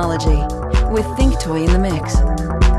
technology with ThinkToy in the mix.